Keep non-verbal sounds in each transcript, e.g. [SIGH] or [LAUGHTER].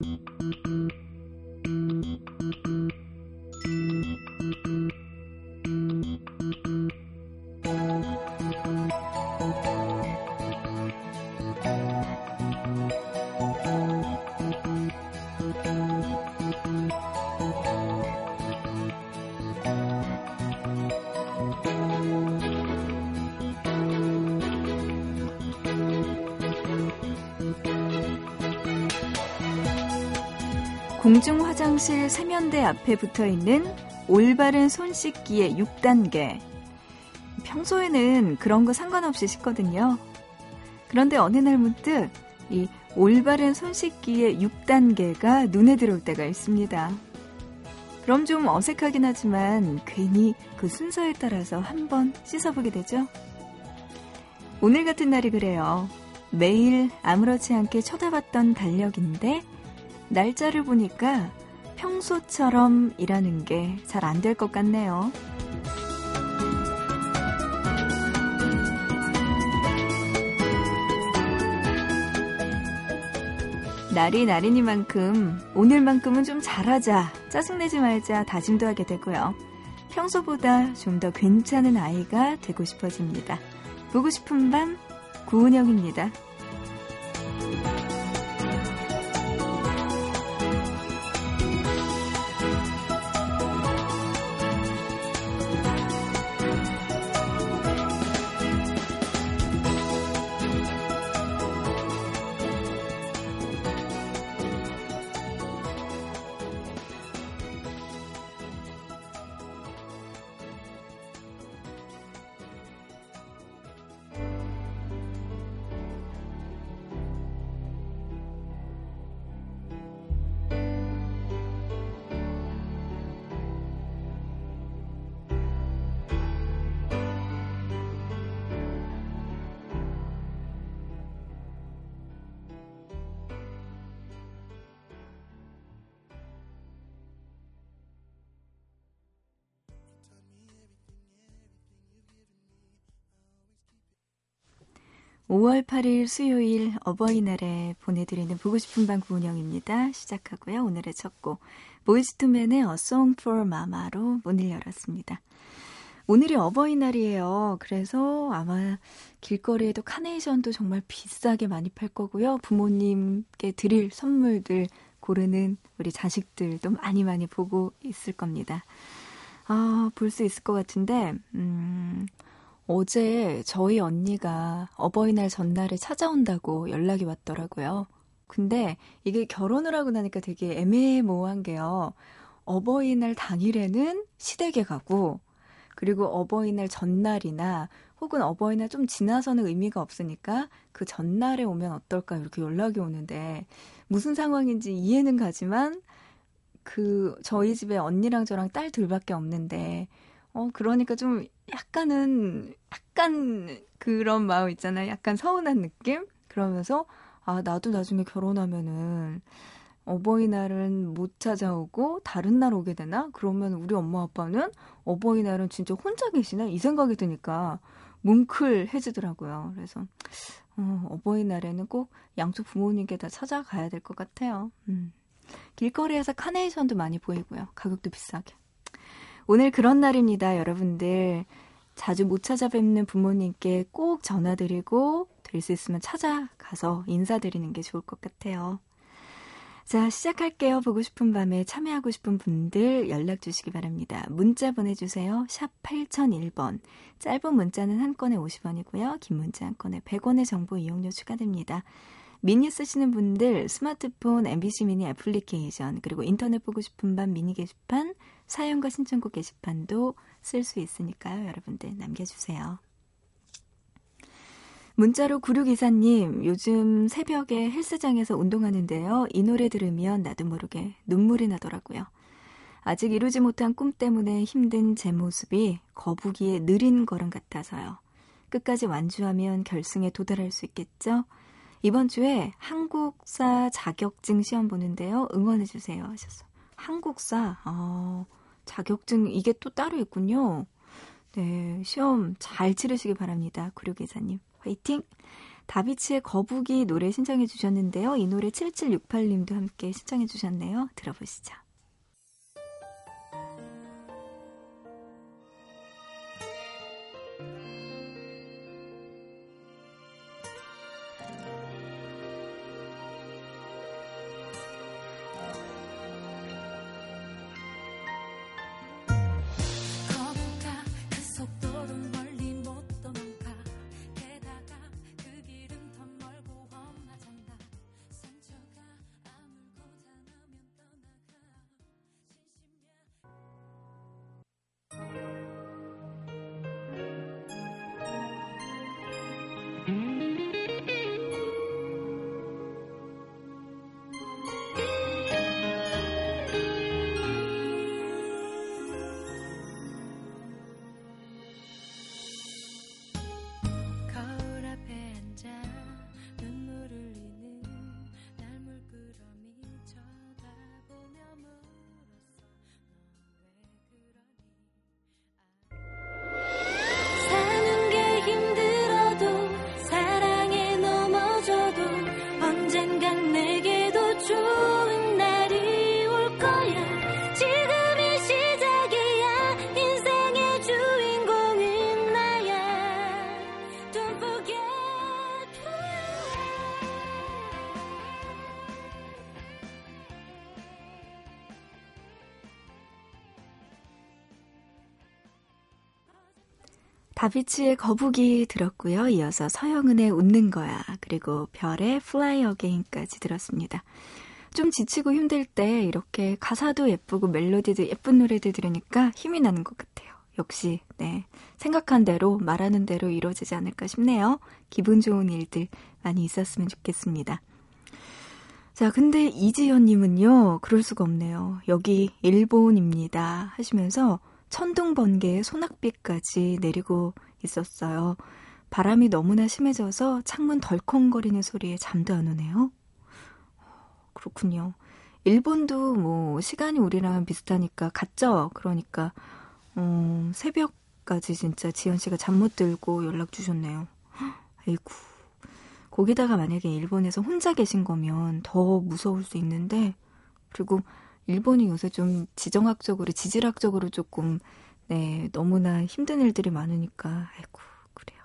공중 화장실 세면대 앞에 붙어 있는 올바른 손 씻기의 6단계. 평소에는 그런 거 상관없이 씻거든요. 그런데 어느 날 문득 이 올바른 손 씻기의 6단계가 눈에 들어올 때가 있습니다. 그럼 좀 어색하긴 하지만 괜히 그 순서에 따라서 한번 씻어보게 되죠. 오늘 같은 날이 그래요. 매일 아무렇지 않게 쳐다봤던 달력인데 날짜를 보니까 평소처럼 일하는 게 잘 안 될 것 같네요. 날이 날이니만큼 오늘만큼은 좀 잘하자, 짜증내지 말자 다짐도 하게 되고요. 평소보다 좀 더 괜찮은 아이가 되고 싶어집니다. 보고 싶은 밤, 구은영입니다. 5월 8일 수요일 어버이날에 보내드리는 보고 싶은 방 구은영입니다. 시작하고요. 오늘의 첫 곡, 보이즈투맨의 A Song for Mama로 문을 열었습니다. 오늘이 어버이날이에요. 그래서 아마 길거리에도 카네이션도 정말 비싸게 많이 팔 거고요. 부모님께 드릴 선물들 고르는 우리 자식들도 많이 많이 보고 있을 겁니다. 아, 볼 수 있을 것 같은데, 음, 어제 저희 언니가 어버이날 전날에 찾아온다고 연락이 왔더라고요. 근데 이게 결혼을 하고 나니까 되게 애매모호한 게요. 어버이날 당일에는 시댁에 가고, 그리고 어버이날 전날이나 혹은 어버이날 좀 지나서는 의미가 없으니까 그 전날에 오면 어떨까 이렇게 연락이 오는데 무슨 상황인지 이해는 가지만 그 저희 집에 언니랑 저랑 딸 둘밖에 없는데 어 그러니까 좀 약간은 약간 그런 마음 있잖아요. 약간 서운한 느낌? 그러면서 아 나도 나중에 결혼하면은 어버이날은 못 찾아오고 다른 날 오게 되나? 그러면 우리 엄마 아빠는 어버이날은 진짜 혼자 계시나? 이 생각이 드니까 뭉클해지더라고요. 그래서 어, 어버이날에는 꼭 양쪽 부모님께 다 찾아가야 될 것 같아요. 음. 길거리에서 카네이션도 많이 보이고요. 가격도 비싸게. 오늘 그런 날입니다, 여러분들. 자주 못 찾아뵙는 부모님께 꼭 전화드리고 될 수 있으면 찾아가서 인사드리는 게 좋을 것 같아요. 자, 시작할게요. 보고 싶은 밤에 참여하고 싶은 분들 연락 주시기 바랍니다. 문자 보내주세요. 샵 8001번. 짧은 문자는 한 건에 50원이고요. 긴 문자 한 건에 100원의 정보 이용료 추가됩니다. 미니 쓰시는 분들 스마트폰 MBC 미니 애플리케이션 그리고 인터넷 보고 싶은 밤 미니 게시판 사연과 신청곡 게시판도 쓸 수 있으니까요. 여러분들 남겨주세요. 문자로 구류기사님, 요즘 새벽에 헬스장에서 운동하는데요. 이 노래 들으면 나도 모르게 눈물이 나더라고요. 아직 이루지 못한 꿈 때문에 힘든 제 모습이 거북이의 느린 걸음 같아서요. 끝까지 완주하면 결승에 도달할 수 있겠죠? 이번 주에 한국사 자격증 시험 보는데요. 응원해주세요. 하셨어. 한국사, 어, 자격증 이게 또 따로 있군요. 네, 시험 잘 치르시기 바랍니다. 구류 기사님. 화이팅! 다비치의 거북이 노래 신청해 주셨는데요. 이 노래 7768님도 함께 신청해 주셨네요. 들어보시죠. 다비치의 거북이 들었고요. 이어서 서영은의 웃는 거야. 그리고 별의 Fly Again까지 들었습니다. 좀 지치고 힘들 때 이렇게 가사도 예쁘고 멜로디도 예쁜 노래들 들으니까 힘이 나는 것 같아요. 역시 네 생각한 대로 말하는 대로 이루어지지 않을까 싶네요. 기분 좋은 일들 많이 있었으면 좋겠습니다. 자, 근데 이지연님은요, 그럴 수가 없네요. 여기 일본입니다. 하시면서 천둥 번개에 소낙비까지 내리고 있었어요. 바람이 너무나 심해져서 창문 덜컹거리는 소리에 잠도 안 오네요. 그렇군요. 일본도 뭐 시간이 우리랑 비슷하니까 같죠? 그러니까 어, 새벽까지 진짜 지연 씨가 잠 못 들고 연락 주셨네요. 아이고. 거기다가 만약에 일본에서 혼자 계신 거면 더 무서울 수 있는데 그리고 일본이 요새 좀 지정학적으로, 지질학적으로 조금, 네, 너무나 힘든 일들이 많으니까, 아이고, 그래요.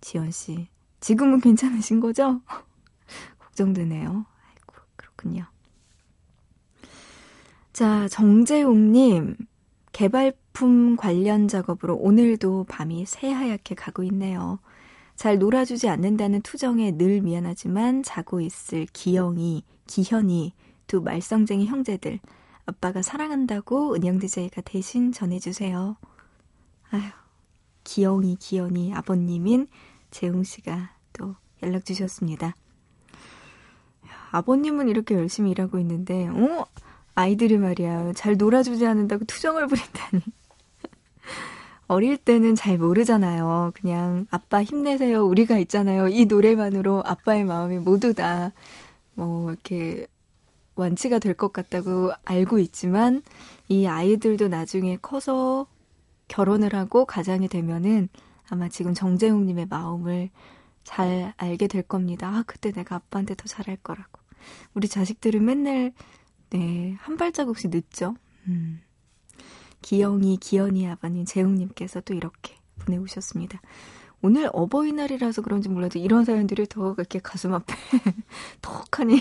지연 씨. 지금은 괜찮으신 거죠? [LAUGHS] 걱정되네요. 아이고, 그렇군요. 자, 정재웅님. 개발품 관련 작업으로 오늘도 밤이 새하얗게 가고 있네요. 잘 놀아주지 않는다는 투정에 늘 미안하지만 자고 있을 기영이, 기현이, 두 말썽쟁이 형제들. 아빠가 사랑한다고 은영 DJ가 대신 전해주세요. 아휴, 기영이, 기영이 아버님인 재웅 씨가 또 연락 주셨습니다. 아버님은 이렇게 열심히 일하고 있는데, 어? 아이들이 말이야. 잘 놀아주지 않는다고 투정을 부린다니. [LAUGHS] 어릴 때는 잘 모르잖아요. 그냥 아빠 힘내세요. 우리가 있잖아요. 이 노래만으로 아빠의 마음이 모두 다 뭐 이렇게 완치가 될 것 같다고 알고 있지만 이 아이들도 나중에 커서 결혼을 하고 가장이 되면은 아마 지금 정재웅님의 마음을 잘 알게 될 겁니다. 아, 그때 내가 아빠한테 더 잘할 거라고. 우리 자식들은 맨날, 네, 한 발자국씩 늦죠? 음. 기영이, 기현이 아버님, 재웅님께서 또 이렇게 보내오셨습니다. 오늘 어버이날이라서 그런지 몰라도 이런 사연들이 더 이렇게 가슴 앞에 [LAUGHS] 턱하니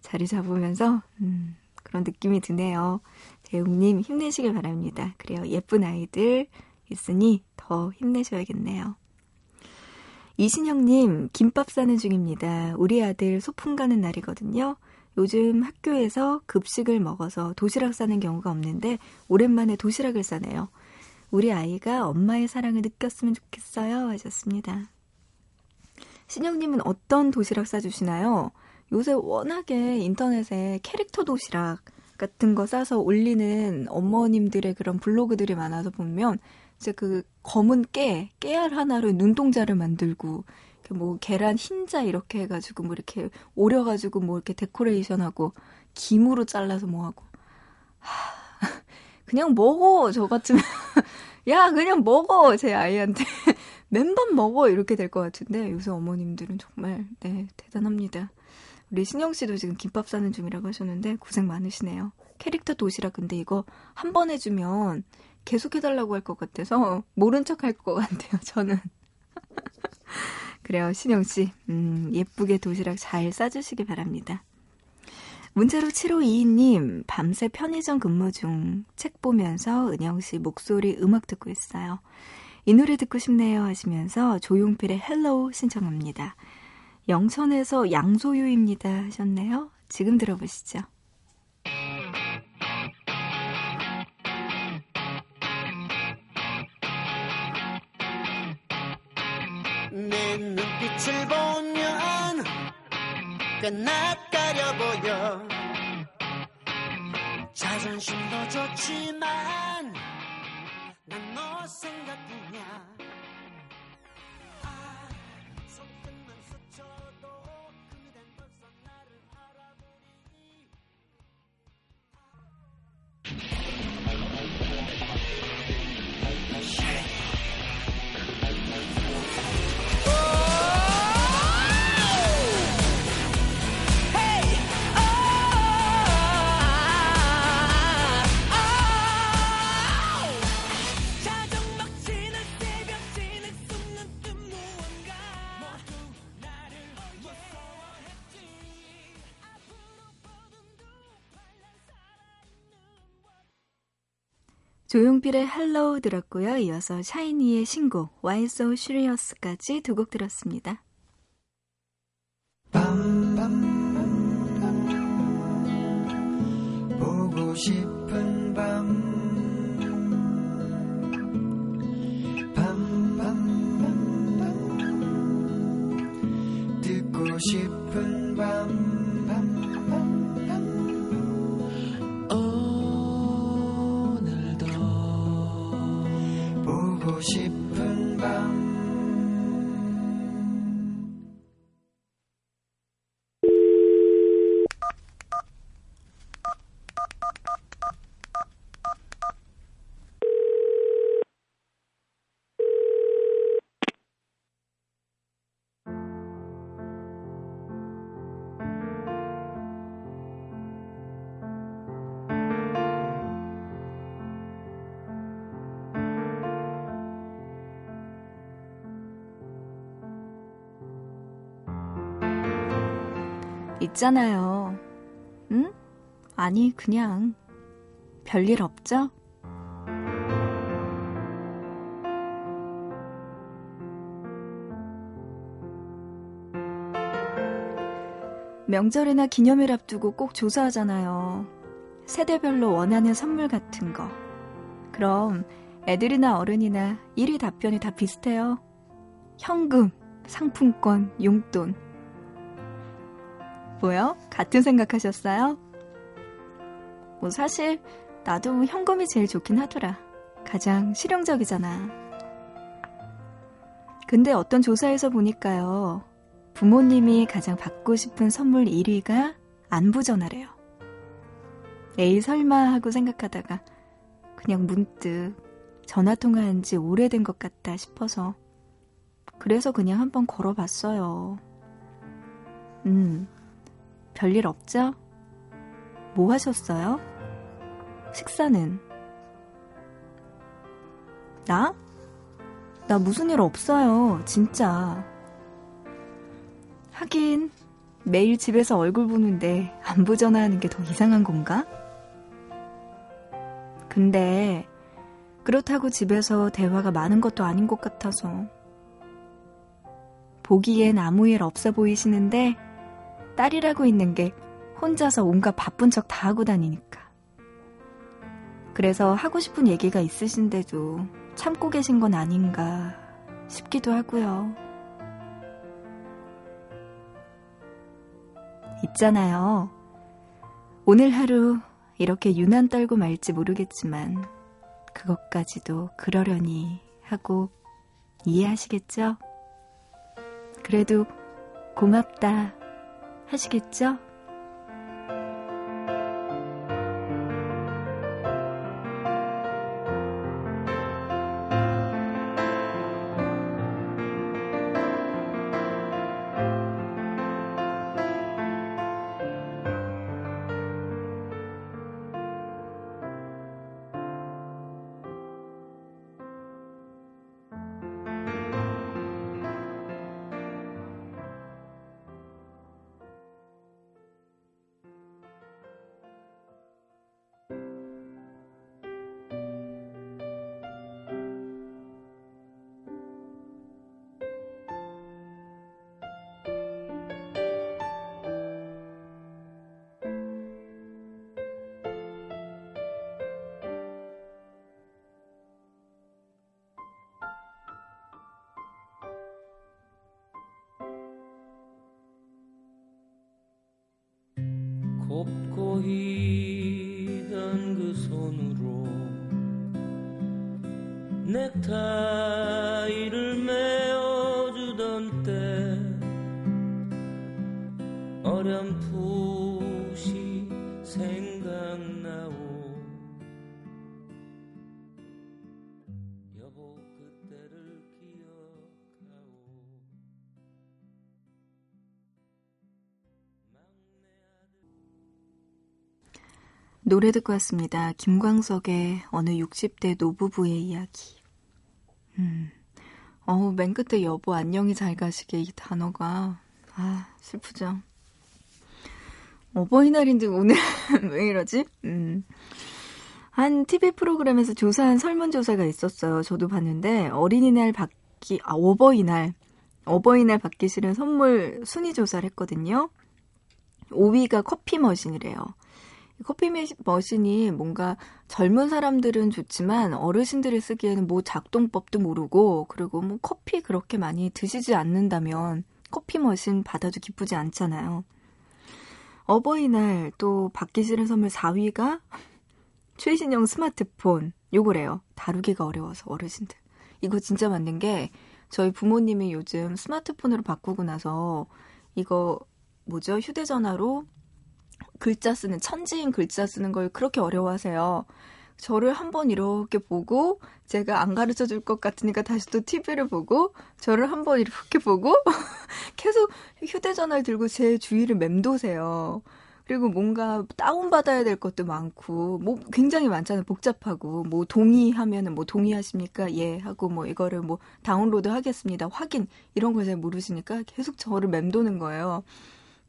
자리 잡으면서 음, 그런 느낌이 드네요. 재웅님 힘내시길 바랍니다. 그래요. 예쁜 아이들 있으니 더 힘내셔야겠네요. 이신영님, 김밥 싸는 중입니다. 우리 아들 소풍 가는 날이거든요. 요즘 학교에서 급식을 먹어서 도시락 싸는 경우가 없는데 오랜만에 도시락을 싸네요. 우리 아이가 엄마의 사랑을 느꼈으면 좋겠어요. 하셨습니다. 신영님은 어떤 도시락 싸주시나요? 요새 워낙에 인터넷에 캐릭터 도시락 같은 거 싸서 올리는 어머님들의 그런 블로그들이 많아서 보면 이제 그 검은 깨, 깨알 하나로 눈동자를 만들고 뭐 계란 흰자 이렇게 해가지고 뭐 이렇게 오려가지고 뭐 이렇게 데코레이션하고 김으로 잘라서 뭐 하고. 하, [LAUGHS] 그냥 먹어 저 같으면. [LAUGHS] 야 그냥 먹어 제 아이한테. [LAUGHS] 맨밥 먹어 이렇게 될 것 같은데 요새 어머님들은 정말 네 대단합니다. 우리 신영 씨도 지금 김밥 싸는 중이라고 하셨는데 고생 많으시네요. 캐릭터 도시락 근데 이거 한 번 해주면 계속 해달라고 할 것 같아서 모른 척 할 것 같아요. 저는. [LAUGHS] 그래요, 신영 씨. 음, 예쁘게 도시락 잘 싸주시기 바랍니다. 문자로 7522님, 밤새 편의점 근무 중 책 보면서 은영 씨 목소리 음악 듣고 있어요. 이 노래 듣고 싶네요 하시면서 조용필의 Hello 신청합니다. 영천에서 양소유입니다 하셨네요. 지금 들어보시죠. 내 눈빛을 보면 꽤 낯가려 보여 자존심도 좋지만 난 너 생각뿐이야 조용필의 Hello 들었고요. 이어서 샤이니의 신곡 Why So Serious까지 두 곡 들었습니다. 밤밤밤밤 보고 싶은 밤 밤밤밤밤 듣고 싶은 밤 싶은 있잖아요. 응? 아니, 그냥. 별일 없죠? 명절이나 기념일 앞두고 꼭 조사하잖아요. 세대별로 원하는 선물 같은 거. 그럼 애들이나 어른이나 1위 답변이 다 비슷해요. 현금, 상품권, 용돈. 뭐요? 같은 생각하셨어요? 뭐 사실 나도 현금이 제일 좋긴 하더라. 가장 실용적이잖아. 근데 어떤 조사에서 보니까요. 부모님이 가장 받고 싶은 선물 1위가 안부 전화래요. 에이 설마 하고 생각하다가 그냥 문득 전화 통화한 지 오래된 것 같다 싶어서 그래서 그냥 한번 걸어봤어요. 음, 별일 없죠? 뭐 하셨어요? 식사는? 나? 나 무슨 일 없어요, 진짜. 하긴, 매일 집에서 얼굴 보는데 안부 전화하는 게 더 이상한 건가? 근데, 그렇다고 집에서 대화가 많은 것도 아닌 것 같아서. 보기엔 아무 일 없어 보이시는데, 딸이라고 있는 게 혼자서 온갖 바쁜 척 다 하고 다니니까. 그래서 하고 싶은 얘기가 있으신데도 참고 계신 건 아닌가 싶기도 하고요. 있잖아요. 오늘 하루 이렇게 유난 떨고 말지 모르겠지만 그것까지도 그러려니 하고 이해하시겠죠? 그래도 고맙다 하시겠죠? 곱고 희한 그 손으로 넥타이 노래 듣고 왔습니다. 김광석의 어느 60대 노부부의 이야기. 음. 어우, 맨 끝에 여보 안녕히 잘 가시게 이 단어가 아, 슬프죠. 어버이날인데 오늘 [LAUGHS] 왜 이러지? 음. 한 TV 프로그램에서 조사한 설문조사가 있었어요. 저도 봤는데 어린이날 받기 아 어버이날 어버이날 받기 싫은 선물 순위 조사를 했거든요. 5위가 커피 머신이래요. 커피 머신이 뭔가 젊은 사람들은 좋지만 어르신들이 쓰기에는 뭐 작동법도 모르고 그리고 뭐 커피 그렇게 많이 드시지 않는다면 커피 머신 받아도 기쁘지 않잖아요. 어버이날 또 받기 싫은 선물 4위가 [LAUGHS] 최신형 스마트폰 요거래요. 다루기가 어려워서 어르신들. 이거 진짜 맞는 게 저희 부모님이 요즘 스마트폰으로 바꾸고 나서 이거 뭐죠? 휴대전화로 글자 쓰는 천지인 글자 쓰는 걸 그렇게 어려워하세요. 저를 한번 이렇게 보고 제가 안 가르쳐 줄 것 같으니까 다시 또 TV를 보고 저를 한번 이렇게 보고 [LAUGHS] 계속 휴대전화를 들고 제 주위를 맴도세요. 그리고 뭔가 다운받아야 될 것도 많고, 뭐 굉장히 많잖아요. 복잡하고. 뭐 동의하면은 뭐 동의하십니까? 예. 하고 뭐 이거를 뭐 다운로드 하겠습니다. 확인. 이런 걸 잘 모르시니까 계속 저를 맴도는 거예요.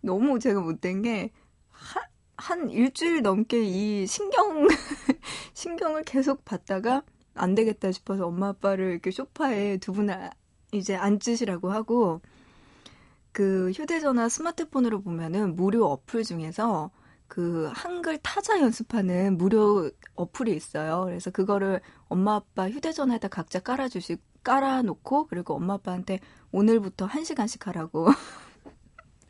너무 제가 못된 게, 하, 한 일주일 넘게 이 신경, [LAUGHS] 신경을 계속 받다가 안 되겠다 싶어서 엄마 아빠를 이렇게 소파에 두 분을 이제 앉으시라고 하고, 그 휴대전화 스마트폰으로 보면은 무료 어플 중에서 그 한글 타자 연습하는 무료 어플이 있어요. 그래서 그거를 엄마 아빠 휴대전화에다 각자 깔아주시 깔아놓고 그리고 엄마 아빠한테 오늘부터 한 시간씩 하라고 [LAUGHS]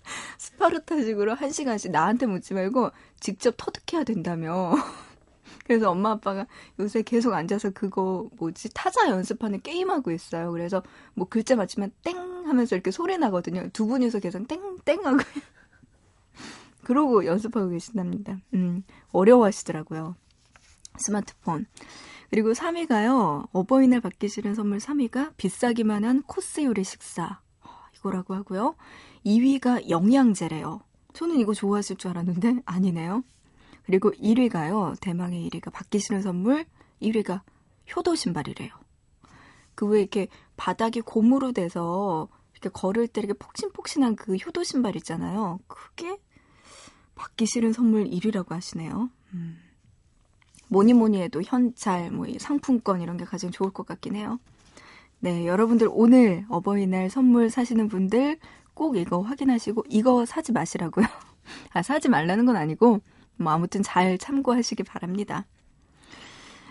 [LAUGHS] 스파르타식으로 한 시간씩 나한테 묻지 말고 직접 터득해야 된다며. [LAUGHS] 그래서 엄마 아빠가 요새 계속 앉아서 그거 뭐지 타자 연습하는 게임하고 있어요. 그래서 뭐 글자 맞추면 땡 하면서 이렇게 소리 나거든요. 두 분이서 계속 땡땡 하고 [LAUGHS] 그러고 연습하고 계신답니다. 음, 어려워하시더라고요. 스마트폰. 그리고 3위가요. 어버이날 받기 싫은 선물 3위가 비싸기만 한 코스 요리 식사. 이거라고 하고요. 2위가 영양제래요. 저는 이거 좋아하실 줄 알았는데 아니네요. 그리고 1위가요. 대망의 1위가 받기 싫은 선물 1위가 효도 신발이래요. 그 왜 이렇게 바닥이 고무로 돼서 이렇게 걸을 때 이렇게 폭신폭신한 그 효도 신발 있잖아요. 그게 받기 싫은 선물 1위라고 하시네요. 음. 뭐니 뭐니 해도 현찰, 뭐 상품권 이런 게 가장 좋을 것 같긴 해요. 네, 여러분들 오늘 어버이날 선물 사시는 분들 꼭 이거 확인하시고 이거 사지 마시라고요. [LAUGHS] 아, 사지 말라는 건 아니고 뭐 아무튼 잘 참고하시기 바랍니다.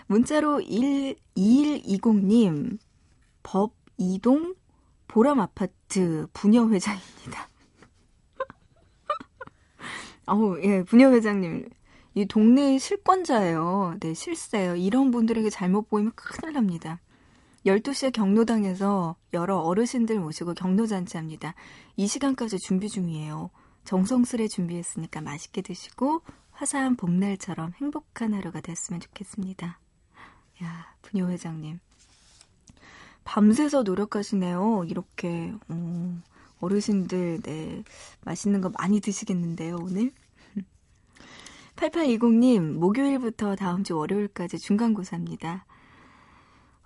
문자로 1, 2120님, 법 이동 보람 아파트 부녀회장입니다. [LAUGHS] 어우, 예, 부녀회장님. 이 동네의 실권자예요. 네, 실세요. 이런 분들에게 잘못 보이면 큰일 납니다. 12시에 경로당에서 여러 어르신들 모시고 경로잔치 합니다. 이 시간까지 준비 중이에요. 정성스레 준비했으니까 맛있게 드시고 화사한 봄날처럼 행복한 하루가 됐으면 좋겠습니다. 야, 분녀 회장님. 밤새서 노력하시네요. 이렇게 어, 어르신들 네 맛있는 거 많이 드시겠는데요, 오늘. [LAUGHS] 8820님, 목요일부터 다음 주 월요일까지 중간고사입니다.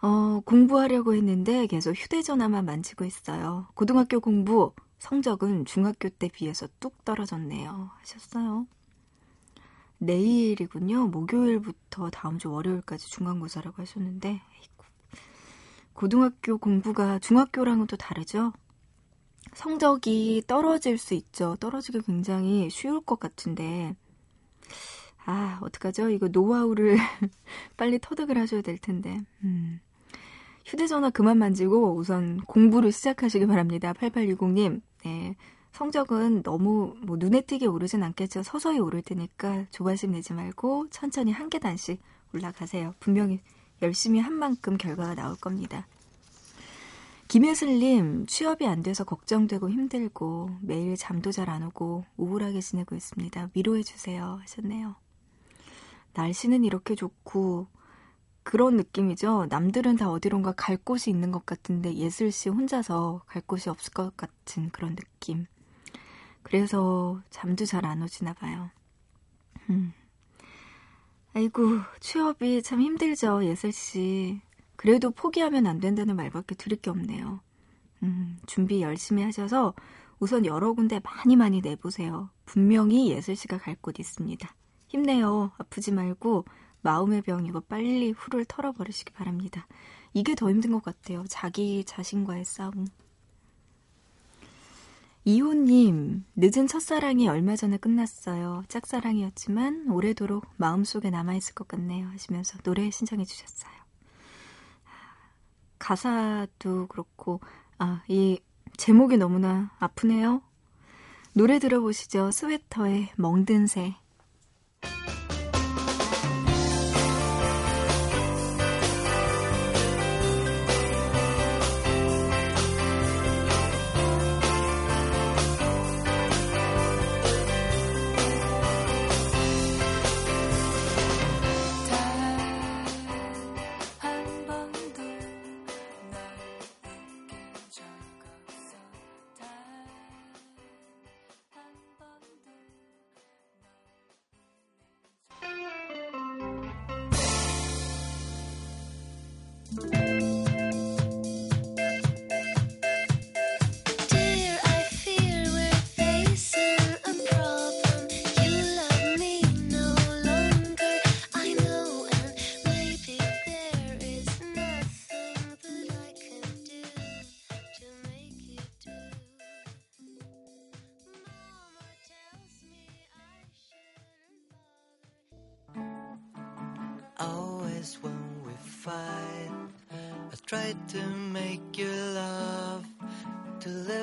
어, 공부하려고 했는데 계속 휴대전화만 만지고 있어요. 고등학교 공부 성적은 중학교 때 비해서 뚝 떨어졌네요. 하셨어요. 내일이군요. 목요일부터 다음 주 월요일까지 중간고사라고 하셨는데, 고등학교 공부가 중학교랑은 또 다르죠? 성적이 떨어질 수 있죠. 떨어지기 굉장히 쉬울 것 같은데, 아, 어떡하죠? 이거 노하우를 [LAUGHS] 빨리 터득을 하셔야 될 텐데. 음. 휴대전화 그만 만지고 우선 공부를 시작하시기 바랍니다. 8820님. 네. 성적은 너무 뭐 눈에 띄게 오르진 않겠죠. 서서히 오를 테니까 조바심 내지 말고 천천히 한 계단씩 올라가세요. 분명히 열심히 한 만큼 결과가 나올 겁니다. 김혜슬님, 취업이 안 돼서 걱정되고 힘들고 매일 잠도 잘 안 오고 우울하게 지내고 있습니다. 위로해주세요. 하셨네요. 날씨는 이렇게 좋고 그런 느낌이죠. 남들은 다 어디론가 갈 곳이 있는 것 같은데 예슬 씨 혼자서 갈 곳이 없을 것 같은 그런 느낌. 그래서 잠도 잘 안 오시나 봐요. 음. 아이고, 취업이 참 힘들죠, 예슬 씨. 그래도 포기하면 안 된다는 말밖에 들을 게 없네요. 음, 준비 열심히 하셔서 우선 여러 군데 많이 많이 내보세요. 분명히 예슬 씨가 갈 곳 있습니다. 힘내요. 아프지 말고 마음의 병 이거 빨리 후를 털어버리시기 바랍니다. 이게 더 힘든 것 같아요. 자기 자신과의 싸움. 이호님, 늦은 첫사랑이 얼마 전에 끝났어요. 짝사랑이었지만 오래도록 마음속에 남아있을 것 같네요. 하시면서 노래 신청해 주셨어요. 가사도 그렇고, 아, 이 제목이 너무나 아프네요. 노래 들어보시죠. 스웨터의 멍든 새. to live.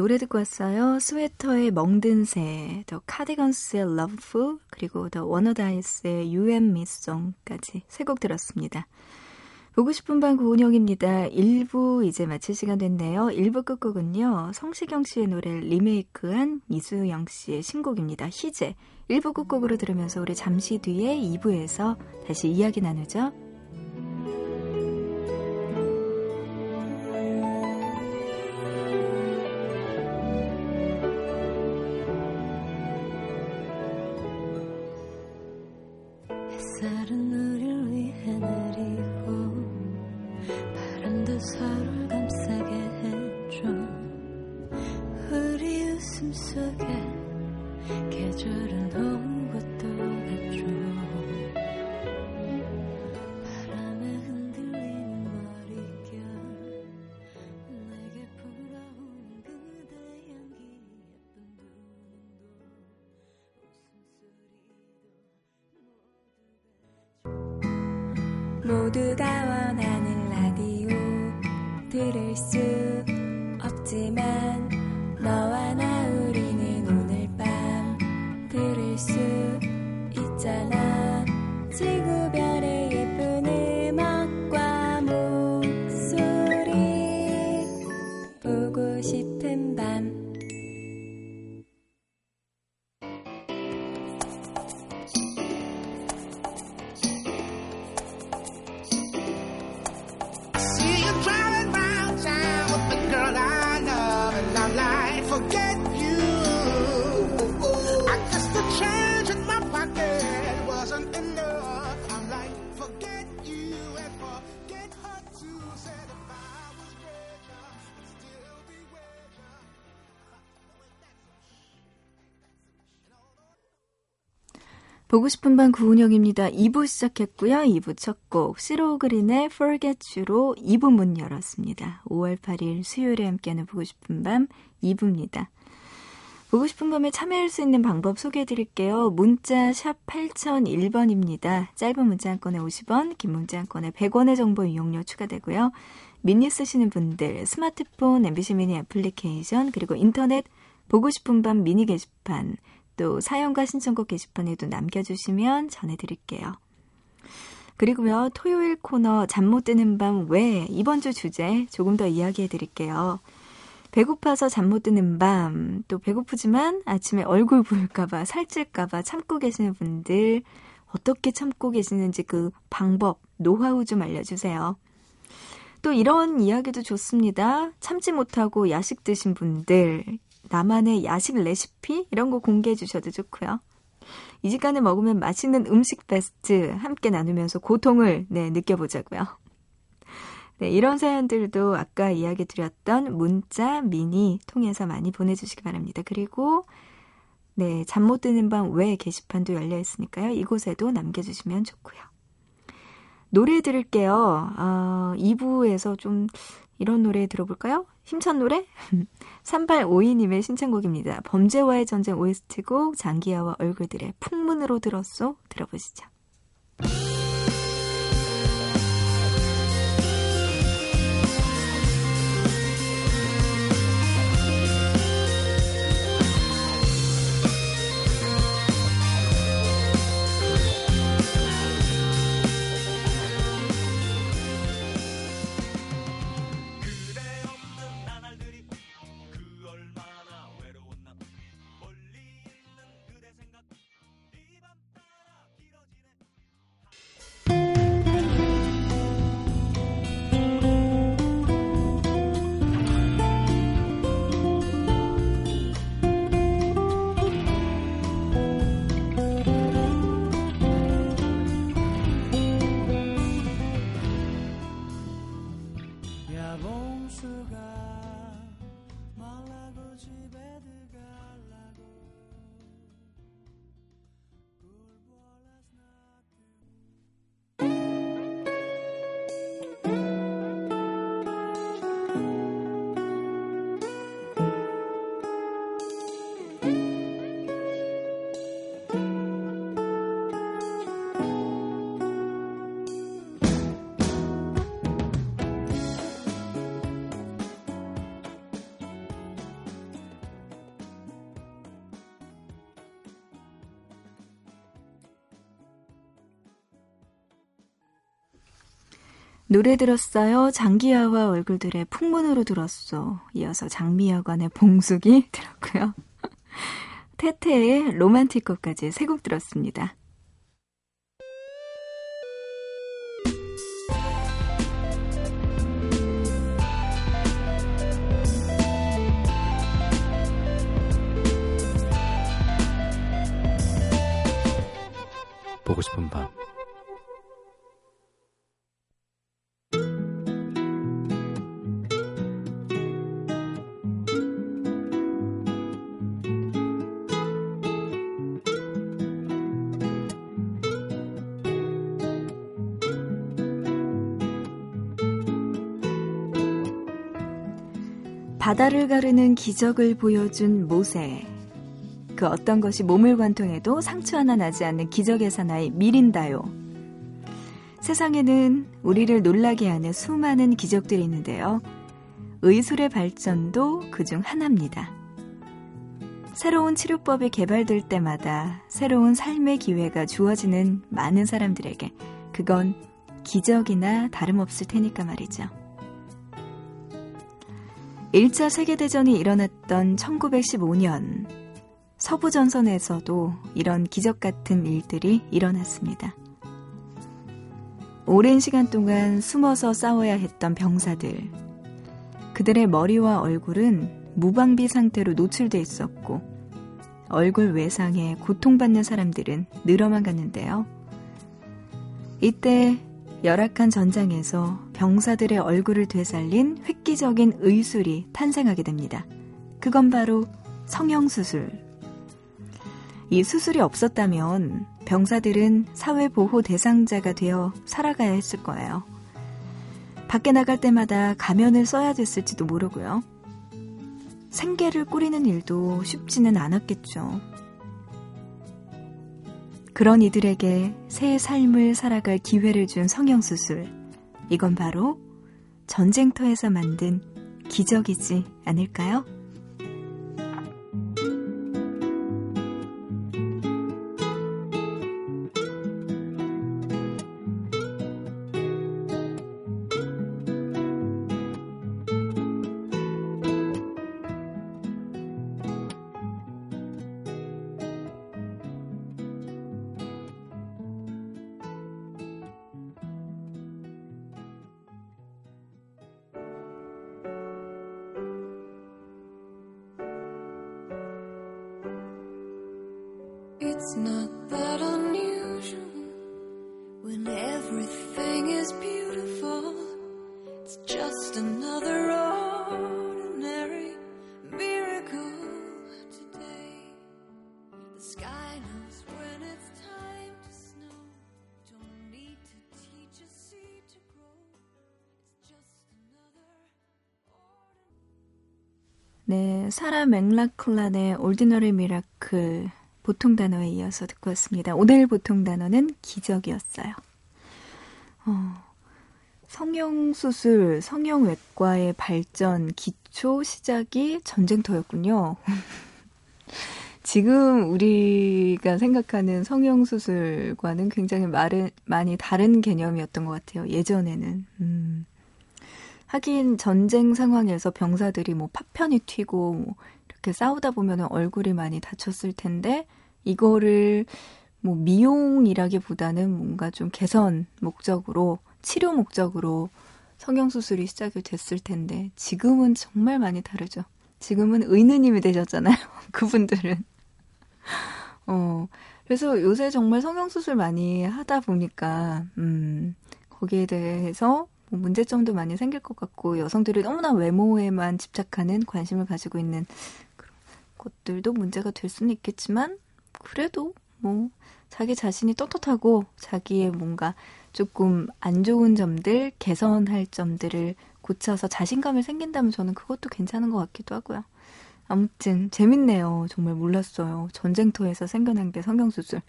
노래 듣고 왔어요. 스웨터의 멍든 새, 더 카디건스의 Loveful, 그리고 더 워너다이스의 You and Me Song까지 세 곡 들었습니다. 보고 싶은 방 고은영입니다. 1부 이제 마칠 시간 됐네요. 1부 끝곡은요. 성시경 씨의 노래를 리메이크한 이수영 씨의 신곡입니다. 희재. 1부 끝곡으로 들으면서 우리 잠시 뒤에 2부에서 다시 이야기 나누죠. 들을 수 없지만 너와 나 우리는 오늘 밤 들을 수 있잖아. 지구 보고 싶은 밤 구은영입니다. 2부 시작했고요. 2부 첫 곡, 시로그린의 Forget You로 2부 문 열었습니다. 5월 8일 수요일에 함께하는 보고 싶은 밤 2부입니다. 보고 싶은 밤에 참여할 수 있는 방법 소개해 드릴게요. 문자 샵 8001번입니다. 짧은 문자 한 건에 50원, 긴 문자 한 건에 100원의 정보 이용료 추가되고요. 미니 쓰시는 분들, 스마트폰, MBC 미니 애플리케이션, 그리고 인터넷 보고 싶은 밤 미니 게시판, 또 사연과 신청곡 게시판에도 남겨주시면 전해드릴게요. 그리고요, 토요일 코너 잠 못 드는 밤 왜 이번 주 주제 조금 더 이야기해 드릴게요. 배고파서 잠 못 드는 밤, 또 배고프지만 아침에 얼굴 부을까봐, 살찔까봐 참고 계시는 분들, 어떻게 참고 계시는지 그 방법, 노하우 좀 알려주세요. 또 이런 이야기도 좋습니다. 참지 못하고 야식 드신 분들, 나만의 야식 레시피 이런 거 공개해 주셔도 좋고요. 이 시간에 먹으면 맛있는 음식 베스트 함께 나누면서 고통을 네, 느껴보자고요. 네, 이런 사연들도 아까 이야기 드렸던 문자, 미니 통해서 많이 보내주시기 바랍니다. 그리고 네, 잠 못 드는 밤 외 게시판도 열려 있으니까요. 이곳에도 남겨주시면 좋고요. 노래 들을게요. 아, 2부에서 좀 이런 노래 들어볼까요? 힘찬 노래? [LAUGHS] 3852님의 신청곡입니다. 범죄와의 전쟁 OST곡 장기하와 얼굴들의 풍문으로 들었소 들어보시죠. 노래 들었어요. 장기하와 얼굴들의 풍문으로 들었어. 이어서 장미여관의 봉숙이 [LAUGHS] 들었고요. 태태의 것까지 세 곡 들었습니다. 보고 싶은 밤 바다를 가르는 기적을 보여준 모세. 그 어떤 것이 몸을 관통해도 상처 하나 나지 않는 기적의 사나이 미린다요. 세상에는 우리를 놀라게 하는 수많은 기적들이 있는데요. 의술의 발전도 그 중 하나입니다. 새로운 치료법이 개발될 때마다 새로운 삶의 기회가 주어지는 많은 사람들에게 그건 기적이나 다름없을 테니까 말이죠. 1차 세계대전이 일어났던 1915년, 서부 전선에서도 이런 기적 같은 일들이 일어났습니다. 오랜 시간 동안 숨어서 싸워야 했던 병사들, 그들의 머리와 얼굴은 무방비 상태로 노출돼 있었고, 얼굴 외상에 고통받는 사람들은 늘어만 갔는데요. 이때 열악한 전장에서 병사들의 얼굴을 되살린 획기적인 의술이 탄생하게 됩니다. 그건 바로 성형수술. 이 수술이 없었다면 병사들은 사회보호 대상자가 되어 살아가야 했을 거예요. 밖에 나갈 때마다 가면을 써야 됐을지도 모르고요. 생계를 꾸리는 일도 쉽지는 않았겠죠. 그런 이들에게 새 삶을 살아갈 기회를 준 성형수술. 이건 바로 전쟁터에서 만든 기적이지 않을까요? not that unusual when everything is beautiful. It's just another ordinary miracle today. The sky knows when it's time to snow. Don't need to teach a seed to grow. It's just another ordinary. 네, 사라 맥락클란의 올디너리 미라클 보통 단어에 이어서 듣고 왔습니다. 오늘 보통 단어는 기적이었어요. 어, 성형수술, 성형외과의 발전, 기초 시작이 전쟁터였군요. [LAUGHS] 지금 우리가 생각하는 성형수술과는 굉장히 마른, 많이 다른 개념이었던 것 같아요. 예전에는. 음. 하긴 전쟁 상황에서 병사들이 뭐 파편이 튀고 뭐 이렇게 싸우다 보면 얼굴이 많이 다쳤을 텐데 이거를 뭐 미용이라기보다는 뭔가 좀 개선 목적으로 치료 목적으로 성형수술이 시작이 됐을 텐데 지금은 정말 많이 다르죠. 지금은 의느님이 되셨잖아요. [LAUGHS] 그분들은. 어, 그래서 요새 정말 성형수술 많이 하다 보니까, 음, 거기에 대해서 뭐 문제점도 많이 생길 것 같고, 여성들이 너무나 외모에만 집착하는 관심을 가지고 있는 그런 것들도 문제가 될 수는 있겠지만, 그래도 뭐, 자기 자신이 떳떳하고, 자기의 뭔가 조금 안 좋은 점들, 개선할 점들을 고쳐서 자신감이 생긴다면 저는 그것도 괜찮은 것 같기도 하고요. 아무튼 재밌네요. 정말 몰랐어요. 전쟁터에서 생겨난 게 성형수술.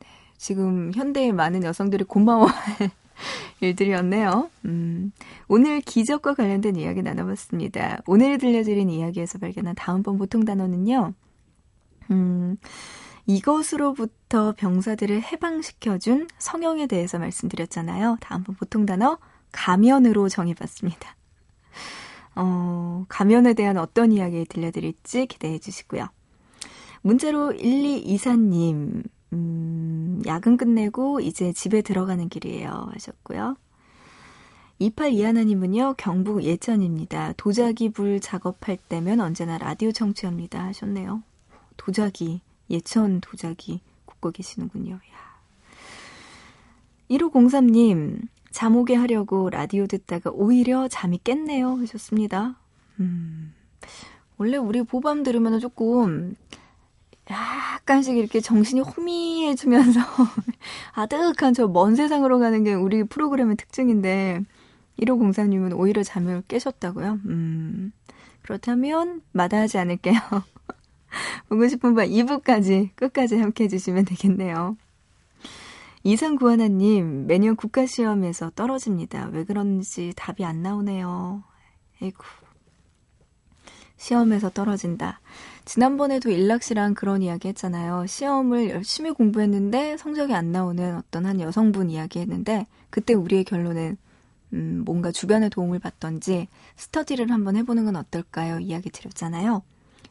네, 지금 현대의 많은 여성들이 고마워할 [LAUGHS] 일들이었네요. 음, 오늘 기적과 관련된 이야기 나눠봤습니다. 오늘 들려드린 이야기에서 발견한 다음번 보통 단어는요. 음, 이것으로부터 병사들을 해방시켜준 성형에 대해서 말씀드렸잖아요. 다음번 보통 단어 가면으로 정해봤습니다. 어, 가면에 대한 어떤 이야기 들려드릴지 기대해 주시고요. 문자로 1224님, 음, 야근 끝내고 이제 집에 들어가는 길이에요. 하셨고요. 2821님은요, 경북 예천입니다. 도자기 불 작업할 때면 언제나 라디오 청취합니다. 하셨네요. 도자기, 예천 도자기 굽고 계시는군요. 야. 1503님, 잠 오게 하려고 라디오 듣다가 오히려 잠이 깼네요. 하셨습니다. 음, 원래 우리 보밤 들으면 조금 약간씩 이렇게 정신이 호미해지면서 [LAUGHS] 아득한 저 먼 세상으로 가는 게 우리 프로그램의 특징인데 1503님은 오히려 잠을 깨셨다고요? 음, 그렇다면 마다하지 않을게요. [LAUGHS] 보고 싶은 밤 2부까지 끝까지 함께 해주시면 되겠네요. 이상구하나님, 매년 국가시험에서 떨어집니다. 왜 그런지 답이 안 나오네요. 에이구. 시험에서 떨어진다. 지난번에도 일락 씨랑 그런 이야기 했잖아요. 시험을 열심히 공부했는데 성적이 안 나오는 어떤 한 여성분 이야기 했는데, 그때 우리의 결론은, 음, 뭔가 주변의 도움을 받던지, 스터디를 한번 해보는 건 어떨까요? 이야기 드렸잖아요.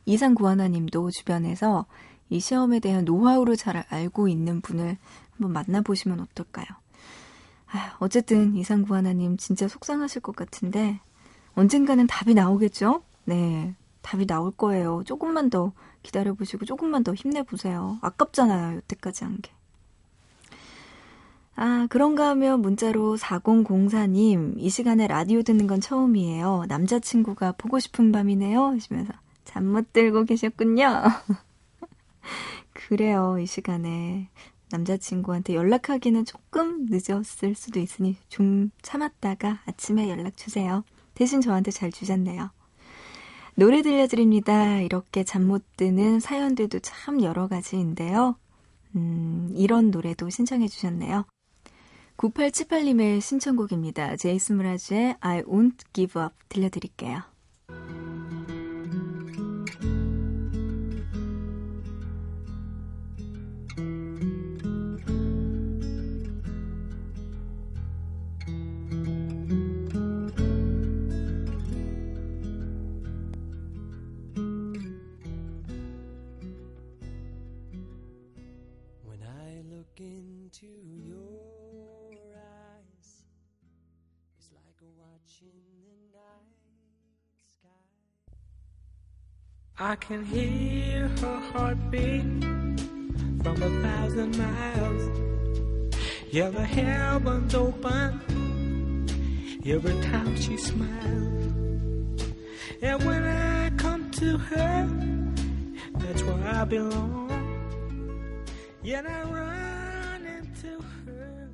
이상 구하나님도 주변에서 이 시험에 대한 노하우를 잘 알고 있는 분을 한번 만나보시면 어떨까요? 아, 어쨌든 이상 구 하나님 진짜 속상하실 것 같은데 언젠가는 답이 나오겠죠? 네, 답이 나올 거예요. 조금만 더 기다려보시고 조금만 더 힘내보세요. 아깝잖아요, 여태까지 한 게. 아, 그런가 하면 문자로 4004님, 이 시간에 라디오 듣는 건 처음이에요. 남자친구가 보고 싶은 밤이네요. 하시면서 잠 못 들고 계셨군요. [LAUGHS] 그래요, 이 시간에. 남자친구한테 연락하기는 조금 늦었을 수도 있으니 좀 참았다가 아침에 연락 주세요. 대신 저한테 잘 주셨네요. 노래 들려드립니다. 이렇게 잠 못 드는 사연들도 참 여러 가지인데요. 음, 이런 노래도 신청해 주셨네요. 9878님의 신청곡입니다. 제이슨 무라즈의 I won't give up 들려드릴게요. I can hear her heartbeat from a thousand miles. Yeah, the heavens open every time she smiles. And when I come to her, that's where I belong. Yet I run into her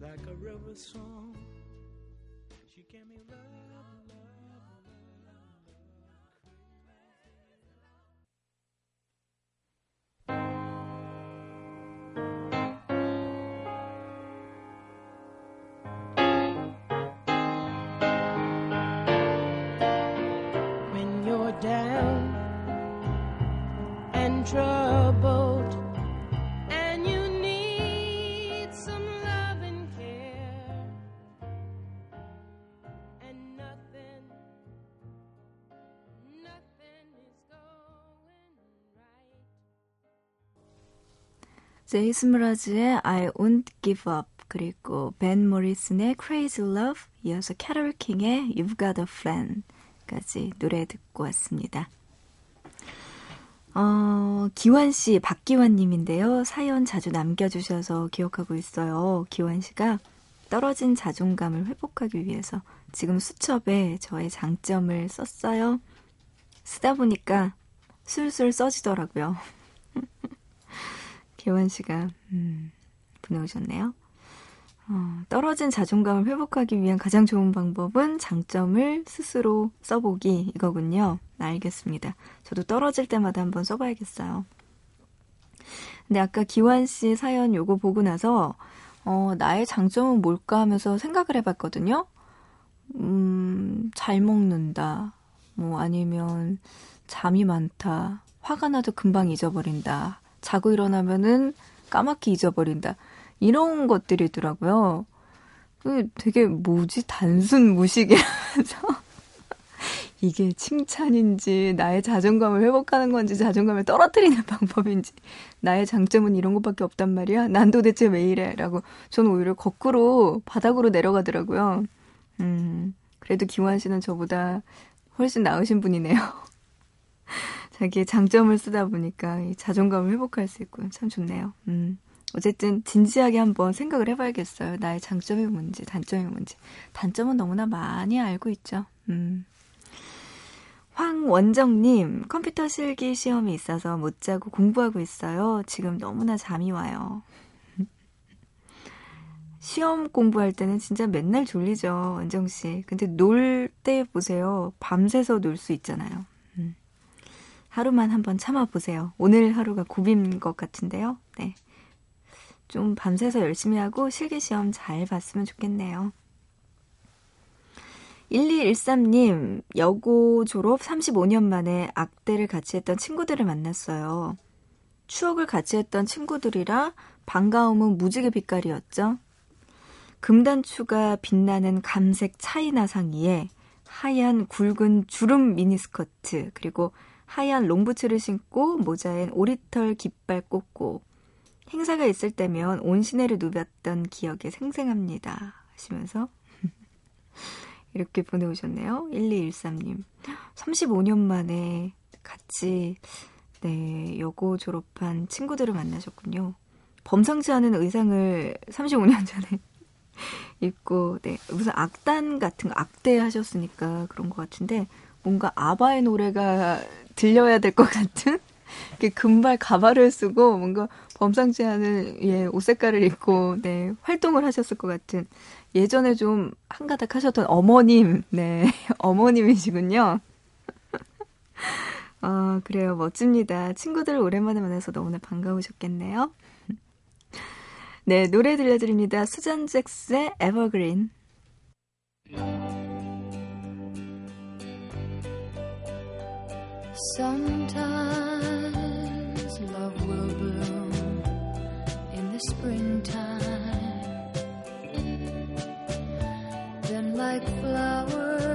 like a river song. She gave me love, 제이슨 무라즈의 I won't give up 그리고 벤 모리슨의 Crazy Love 이어서 캐롤 킹의 You've Got a Friend까지 노래 듣고 왔습니다. 어, 기환 씨, 박기환 님인데요. 사연 자주 남겨주셔서 기억하고 있어요. 기환 씨가 떨어진 자존감을 회복하기 위해서 지금 수첩에 저의 장점을 썼어요. 쓰다 보니까 술술 써지더라고요. [LAUGHS] 기환 씨가 음, 보내오셨네요. 어, 떨어진 자존감을 회복하기 위한 가장 좋은 방법은 장점을 스스로 써보기 이거군요. 알겠습니다. 저도 떨어질 때마다 한번 써봐야겠어요. 근데 아까 기환 씨 사연 요거 보고 나서 어, 나의 장점은 뭘까 하면서 생각을 해봤거든요. 음, 잘 먹는다. 뭐 아니면 잠이 많다. 화가 나도 금방 잊어버린다. 자고 일어나면은 까맣게 잊어버린다. 이런 것들이더라고요. 그 되게 뭐지? 단순 무식이라면서. [LAUGHS] 이게 칭찬인지, 나의 자존감을 회복하는 건지, 자존감을 떨어뜨리는 [LAUGHS] 방법인지, 나의 장점은 이런 것밖에 없단 말이야? 난 도대체 왜 이래? 라고, 저는 오히려 거꾸로 바닥으로 내려가더라고요. 음, 그래도 기환 씨는 저보다 훨씬 나으신 분이네요. [LAUGHS] 자기의 장점을 쓰다 보니까 이 자존감을 회복할 수 있고 참 좋네요. 음. 어쨌든 진지하게 한번 생각을 해봐야겠어요. 나의 장점이 뭔지, 단점이 뭔지. 단점은 너무나 많이 알고 있죠. 음. 황원정님, 컴퓨터 실기 시험이 있어서 못 자고 공부하고 있어요. 지금 너무나 잠이 와요. [LAUGHS] 시험 공부할 때는 진짜 맨날 졸리죠, 원정씨. 근데 놀 때 보세요. 밤새서 놀 수 있잖아요. 음. 하루만 한번 참아보세요. 오늘 하루가 고비인 것 같은데요. 네. 좀 밤새서 열심히 하고 실기시험 잘 봤으면 좋겠네요. 1213님, 여고 졸업 35년 만에 악대를 같이 했던 친구들을 만났어요. 추억을 같이 했던 친구들이라 반가움은 무지개 빛깔이었죠. 금단추가 빛나는 감색 차이나 상의에 하얀 굵은 주름 미니스커트, 그리고 하얀 롱부츠를 신고 모자엔 오리털 깃발 꽂고 행사가 있을 때면 온 시내를 누볐던 기억이 생생합니다. 하시면서 [LAUGHS] 이렇게 보내오셨네요. 1213님. 35년 만에 같이 네, 여고 졸업한 친구들을 만나셨군요. 범상치 않은 의상을 35년 [LAUGHS] 전에 입고 네, 무슨 악단 같은 거 악대 하셨으니까 그런 것 같은데 뭔가 아바의 노래가 들려야 될 것 같은 이렇게 금발 가발을 쓰고 뭔가 범상치 않은 예, 옷 색깔을 입고 네, 활동을 하셨을 것 같은 예전에 좀 한가닥 하셨던 어머님, 네, [LAUGHS] 어머님이시군요. [LAUGHS] 아, 그래요. 멋집니다. 친구들 오랜만에 만나서 너무나 반가우셨겠네요. 네, 노래 들려드립니다. 수잔 잭스의 에버그린. Sometimes love will bloom in the springtime. Then, like flowers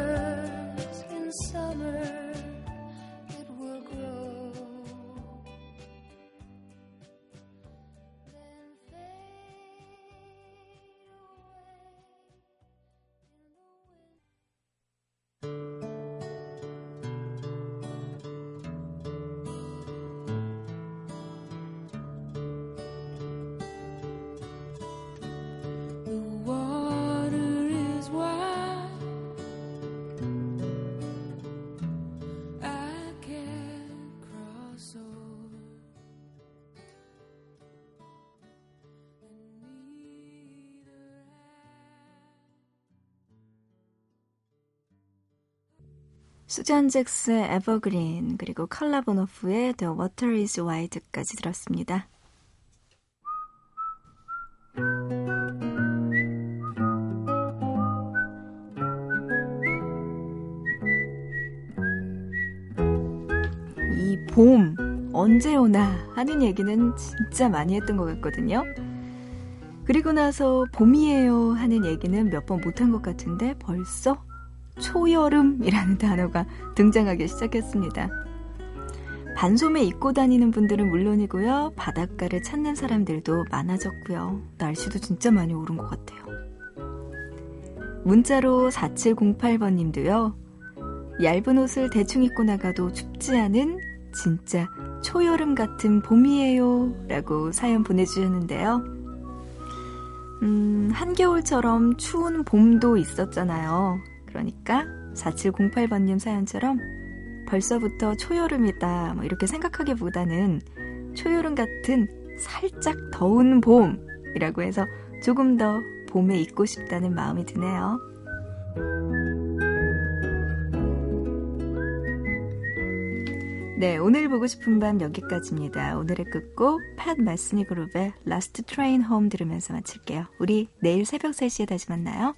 수잔 잭스의 에버그린 그리고 칼라 보노프의 The Water is Wide까지 들었습니다. 이 봄 언제 오나 하는 얘기는 진짜 많이 했던 것 같거든요. 그리고 나서 봄이에요 하는 얘기는 몇 번 못한 것 같은데 벌써 초여름이라는 단어가 등장하기 시작했습니다. 반소매 입고 다니는 분들은 물론이고요. 바닷가를 찾는 사람들도 많아졌고요. 날씨도 진짜 많이 오른 것 같아요. 문자로 4708번 님도요. 얇은 옷을 대충 입고 나가도 춥지 않은 진짜 초여름 같은 봄이에요. 라고 사연 보내주셨는데요. 음, 한겨울처럼 추운 봄도 있었잖아요. 그러니까 4708번님 사연처럼 벌써부터 초여름이다 뭐 이렇게 생각하기보다는 초여름 같은 살짝 더운 봄이라고 해서 조금 더 봄에 있고 싶다는 마음이 드네요. 네, 오늘 보고 싶은 밤 여기까지입니다. 오늘의 끝곡 팟 마스니 그룹의 Last Train Home 들으면서 마칠게요. 우리 내일 새벽 3시에 다시 만나요.